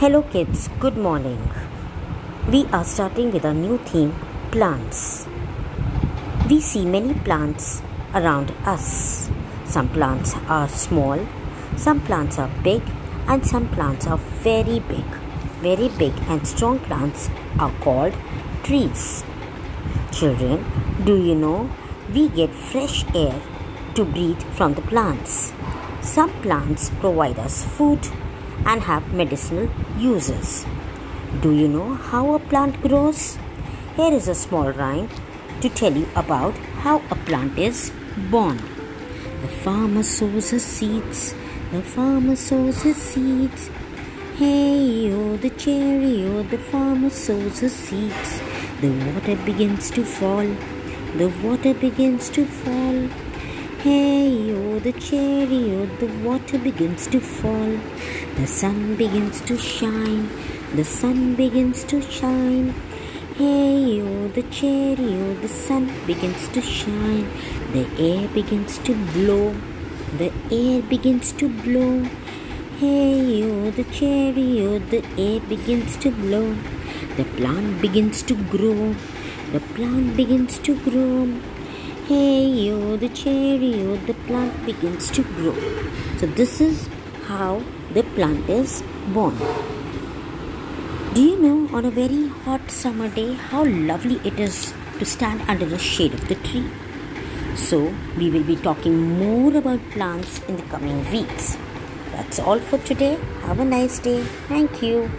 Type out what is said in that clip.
Hello, kids, good morning. We are starting with a new theme plants. We see many plants around us. Some plants are small, some plants are big, and some plants are very big. Very big and strong plants are called trees. Children, do you know we get fresh air to breathe from the plants? Some plants provide us food and have medicinal uses. Do you know how a plant grows? Here is a small rhyme to tell you about how a plant is born. The farmer sows his seeds, the farmer sows his seeds. Hey, oh, the cherry, oh, the farmer sows his seeds. The water begins to fall, the water begins to fall. Hey, oh, the cherry, oh, the water begins to fall. The sun begins to shine, the sun begins to shine. Hey, oh, the cherry, oh, the sun begins to shine. The air begins to blow, the air begins to blow. Hey, oh, the cherry, oh, the air begins to blow. The plant begins to grow, the plant begins to grow. Hey, oh, the cherry, oh, the plant begins to grow. So, this is how the plant is born. Do you know on a very hot summer day how lovely it is to stand under the shade of the tree? So, we will be talking more about plants in the coming weeks. That's all for today. Have a nice day. Thank you.